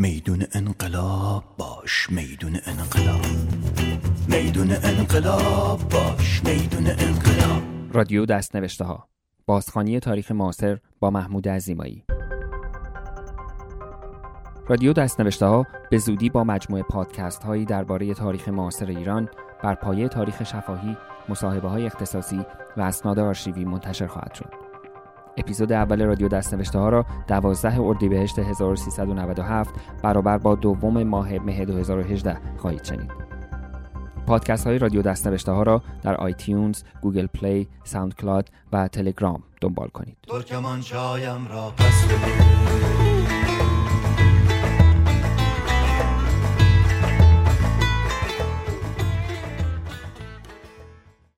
میدون انقلاب باش میدون انقلاب. میدون انقلاب باش میدون انقلاب. رادیو دست نوشته ها بازخانی تاریخ معاصر با محمود عزیمایی. رادیو دست نوشته ها به زودی با مجموعه پادکست هایی درباره تاریخ معاصر ایران بر پایه تاریخ شفاهی، مصاحبه های اختصاصی و اسناد آرشیوی منتشر خواهد شد. اپیزود اول رادیو دستنوشته ها را 12 اردیبهشت 1397 برابر با دوم ماه مه 2018 خواهید شنید. پادکست های رادیو دستنوشته ها را در iTunes، Google Play، SoundCloud و تلگرام دنبال کنید. ترکمان چایم را پس